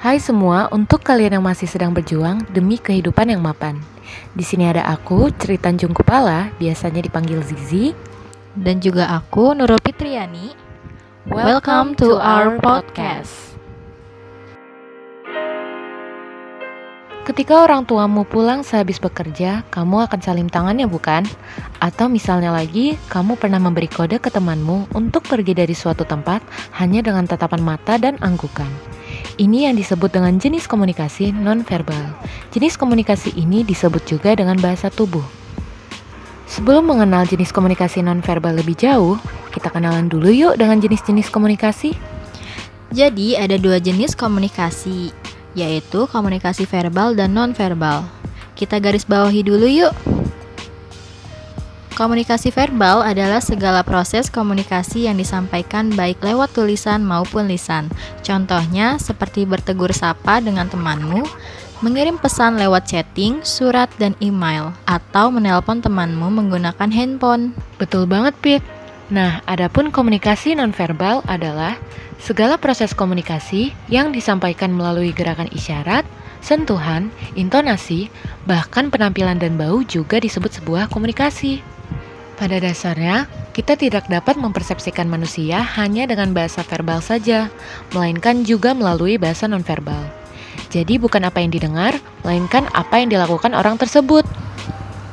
Hai semua, untuk kalian yang masih sedang berjuang demi kehidupan yang mapan. Di sini ada aku, Cerita Tanjung Kupala, biasanya dipanggil Zizi. Dan juga aku, Nurul Fitriani. Welcome to our podcast. Ketika orang tuamu pulang sehabis bekerja, kamu akan salim tangan ya bukan? Atau misalnya lagi, kamu pernah memberi kode ke temanmu untuk pergi dari suatu tempat hanya dengan tatapan mata dan anggukan. Ini yang disebut dengan jenis komunikasi nonverbal. Jenis komunikasi ini disebut juga dengan bahasa tubuh. Sebelum mengenal jenis komunikasi nonverbal lebih jauh, kita kenalan dulu yuk dengan jenis-jenis komunikasi. Jadi ada dua jenis komunikasi, yaitu komunikasi verbal dan nonverbal. Kita garis bawahi dulu yuk. Komunikasi verbal adalah segala proses komunikasi yang disampaikan baik lewat tulisan maupun lisan. Contohnya seperti bertegur sapa dengan temanmu, mengirim pesan lewat chatting, surat, dan email, atau menelpon temanmu menggunakan handphone. Betul banget, Pit. Nah, adapun komunikasi nonverbal adalah segala proses komunikasi yang disampaikan melalui gerakan isyarat, sentuhan, intonasi, bahkan penampilan dan bau juga disebut sebuah komunikasi. Pada dasarnya, kita tidak dapat mempersepsikan manusia hanya dengan bahasa verbal saja, melainkan juga melalui bahasa nonverbal. Jadi bukan apa yang didengar, melainkan apa yang dilakukan orang tersebut.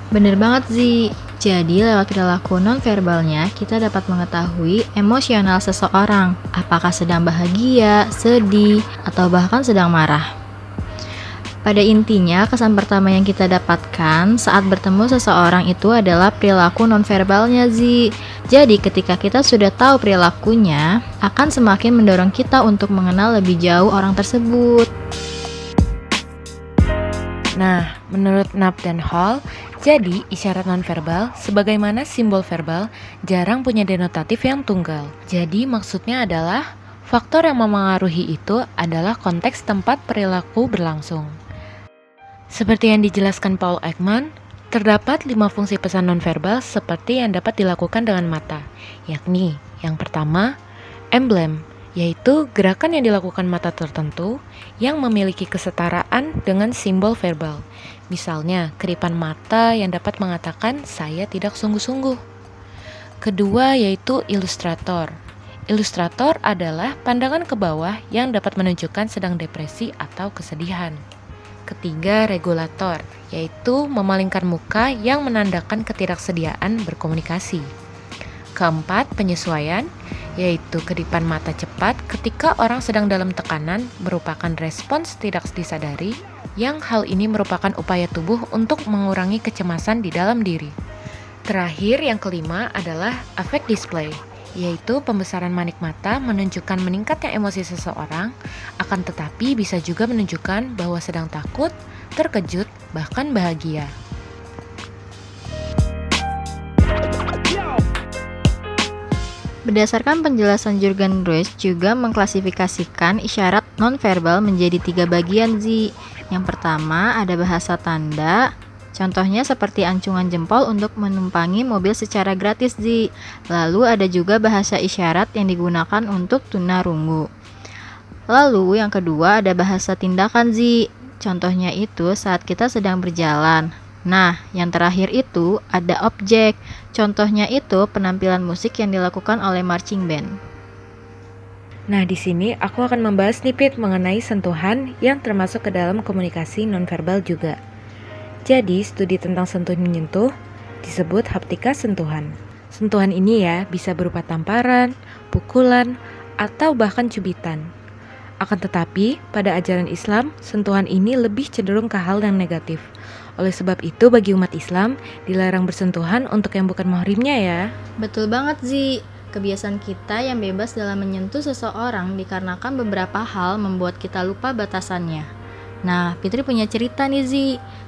Bener banget Zi. Jadi lewat perilaku nonverbalnya kita dapat mengetahui emosional seseorang, apakah sedang bahagia, sedih, atau bahkan sedang marah. Pada intinya, kesan pertama yang kita dapatkan saat bertemu seseorang itu adalah perilaku nonverbalnya, Zi. Jadi, ketika kita sudah tahu perilakunya, akan semakin mendorong kita untuk mengenal lebih jauh orang tersebut. Nah, menurut Knapp dan Hall, jadi isyarat nonverbal sebagaimana simbol verbal jarang punya denotatif yang tunggal. Jadi maksudnya adalah faktor yang memengaruhi itu adalah konteks tempat perilaku berlangsung. Seperti yang dijelaskan Paul Ekman, terdapat lima fungsi pesan nonverbal seperti yang dapat dilakukan dengan mata, yakni yang pertama, emblem, yaitu gerakan yang dilakukan mata tertentu yang memiliki kesetaraan dengan simbol verbal. Misalnya, keripan mata yang dapat mengatakan saya tidak sungguh-sungguh. Kedua yaitu ilustrator. Ilustrator adalah pandangan ke bawah yang dapat menunjukkan sedang depresi atau kesedihan. Ketiga, regulator, yaitu memalingkan muka yang menandakan ketidaksediaan berkomunikasi. Keempat, penyesuaian, yaitu kedipan mata cepat ketika orang sedang dalam tekanan merupakan respons tidak disadari yang hal ini merupakan upaya tubuh untuk mengurangi kecemasan di dalam diri. Terakhir, yang kelima adalah affect display, yaitu pembesaran manik mata menunjukkan meningkatnya emosi seseorang, akan tetapi bisa juga menunjukkan bahwa sedang takut, terkejut, bahkan bahagia. Berdasarkan penjelasan Jurgen Ruiz juga mengklasifikasikan isyarat nonverbal menjadi tiga bagian Z. Yang pertama ada bahasa tanda, Contohnya seperti ancungan jempol untuk menumpangi mobil secara gratis di. Lalu ada juga bahasa isyarat yang digunakan untuk tunarungu. Lalu yang kedua ada bahasa tindakan Zi. Contohnya itu saat kita sedang berjalan. Nah, yang terakhir itu ada objek. Contohnya itu penampilan musik yang dilakukan oleh marching band. Nah, di sini aku akan membahas nipit mengenai sentuhan yang termasuk ke dalam komunikasi nonverbal juga. Jadi, studi tentang sentuh menyentuh disebut haptika sentuhan. Sentuhan ini ya bisa berupa tamparan, pukulan, atau bahkan cubitan. Akan tetapi, pada ajaran Islam, sentuhan ini lebih cenderung ke hal yang negatif. Oleh sebab itu, bagi umat Islam, dilarang bersentuhan untuk yang bukan mahrimnya ya. Betul banget, Zi. Kebiasaan kita yang bebas dalam menyentuh seseorang dikarenakan beberapa hal membuat kita lupa batasannya. Nah, Fitri punya cerita nih, Zi.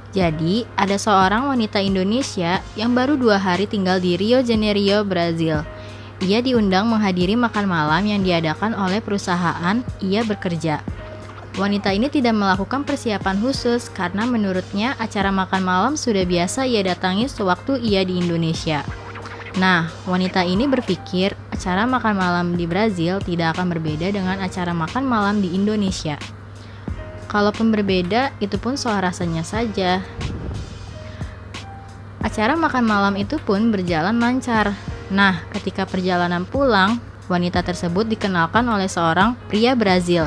Jadi, ada seorang wanita Indonesia yang baru dua hari tinggal di Rio Janeiro, Brazil. Ia diundang menghadiri makan malam yang diadakan oleh perusahaan ia bekerja. Wanita ini tidak melakukan persiapan khusus karena menurutnya acara makan malam sudah biasa ia datangi sewaktu ia di Indonesia. Nah, wanita ini berpikir acara makan malam di Brazil tidak akan berbeda dengan acara makan malam di Indonesia. Kalaupun berbeda, itu pun soal rasanya saja. Acara makan malam itu pun berjalan lancar. Nah, ketika perjalanan pulang, wanita tersebut dikenalkan oleh seorang pria Brazil.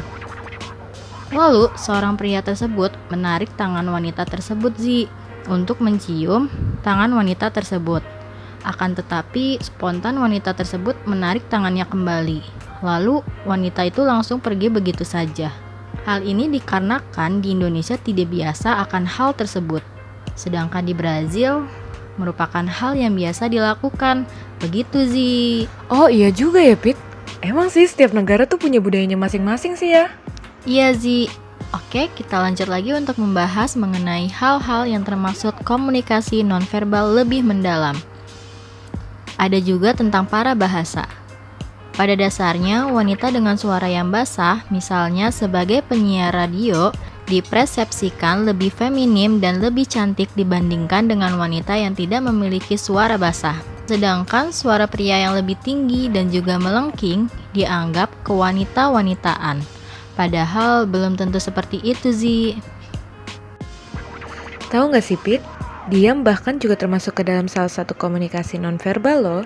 Lalu, seorang pria tersebut menarik tangan wanita tersebut, Zi, untuk mencium tangan wanita tersebut. Akan tetapi, spontan wanita tersebut menarik tangannya kembali. Lalu, wanita itu langsung pergi begitu saja. Hal ini dikarenakan di Indonesia tidak biasa akan hal tersebut. Sedangkan di Brazil, merupakan hal yang biasa dilakukan. Begitu, Zi. Oh iya juga ya, Pit. Emang sih setiap negara tuh punya budayanya masing-masing sih ya. Iya, Zi. Oke, kita lanjut lagi untuk membahas mengenai hal-hal yang termasuk komunikasi nonverbal lebih mendalam. Ada juga tentang para bahasa. Pada dasarnya, wanita dengan suara yang basah, misalnya sebagai penyiar radio, dipersepsikan lebih feminim dan lebih cantik dibandingkan dengan wanita yang tidak memiliki suara basah. Sedangkan suara pria yang lebih tinggi dan juga melengking dianggap kewanita-wanitaan. Padahal belum tentu seperti itu, Zi. Tahu nggak sih, Pit? Diam bahkan juga termasuk ke dalam salah satu komunikasi nonverbal loh.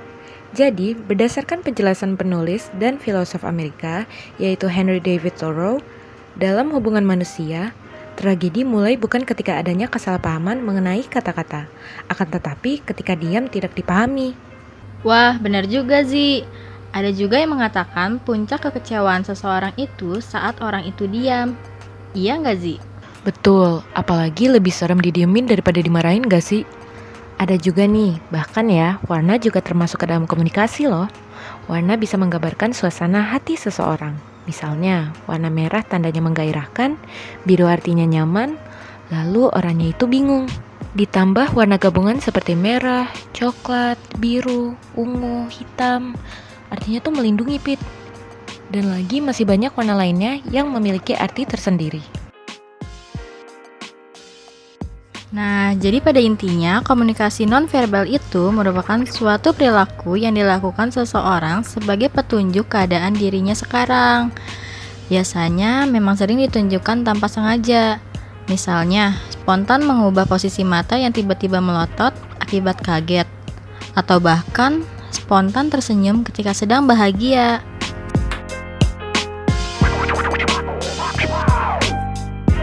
Jadi, berdasarkan penjelasan penulis dan filosof Amerika, yaitu Henry David Thoreau, dalam hubungan manusia, tragedi mulai bukan ketika adanya kesalahpahaman mengenai kata-kata, akan tetapi ketika diam tidak dipahami. Wah, benar juga, Zi. Ada juga yang mengatakan puncak kekecewaan seseorang itu saat orang itu diam. Iya nggak, Zi? Betul, apalagi lebih serem didiemin daripada dimarahin gak sih? Ada juga nih, bahkan ya, warna juga termasuk ke dalam komunikasi loh. Warna bisa menggambarkan suasana hati seseorang. Misalnya, warna merah tandanya menggairahkan, biru artinya nyaman, lalu orangnya itu bingung. Ditambah warna gabungan seperti merah, coklat, biru, ungu, hitam, artinya tuh melindungi pit. Dan lagi masih banyak warna lainnya yang memiliki arti tersendiri. Nah, jadi pada intinya komunikasi nonverbal itu merupakan suatu perilaku yang dilakukan seseorang sebagai petunjuk keadaan dirinya sekarang. Biasanya memang sering ditunjukkan tanpa sengaja. Misalnya, spontan mengubah posisi mata yang tiba-tiba melotot akibat kaget, atau bahkan spontan tersenyum ketika sedang bahagia.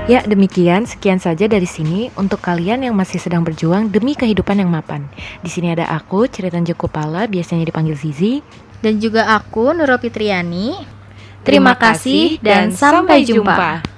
Ya, demikian sekian saja dari sini untuk kalian yang masih sedang berjuang demi kehidupan yang mapan. Di sini ada aku, Ceritan Jokopala, biasanya dipanggil Zizi, dan juga aku, Nurul Fitriani. Terima kasih dan sampai jumpa.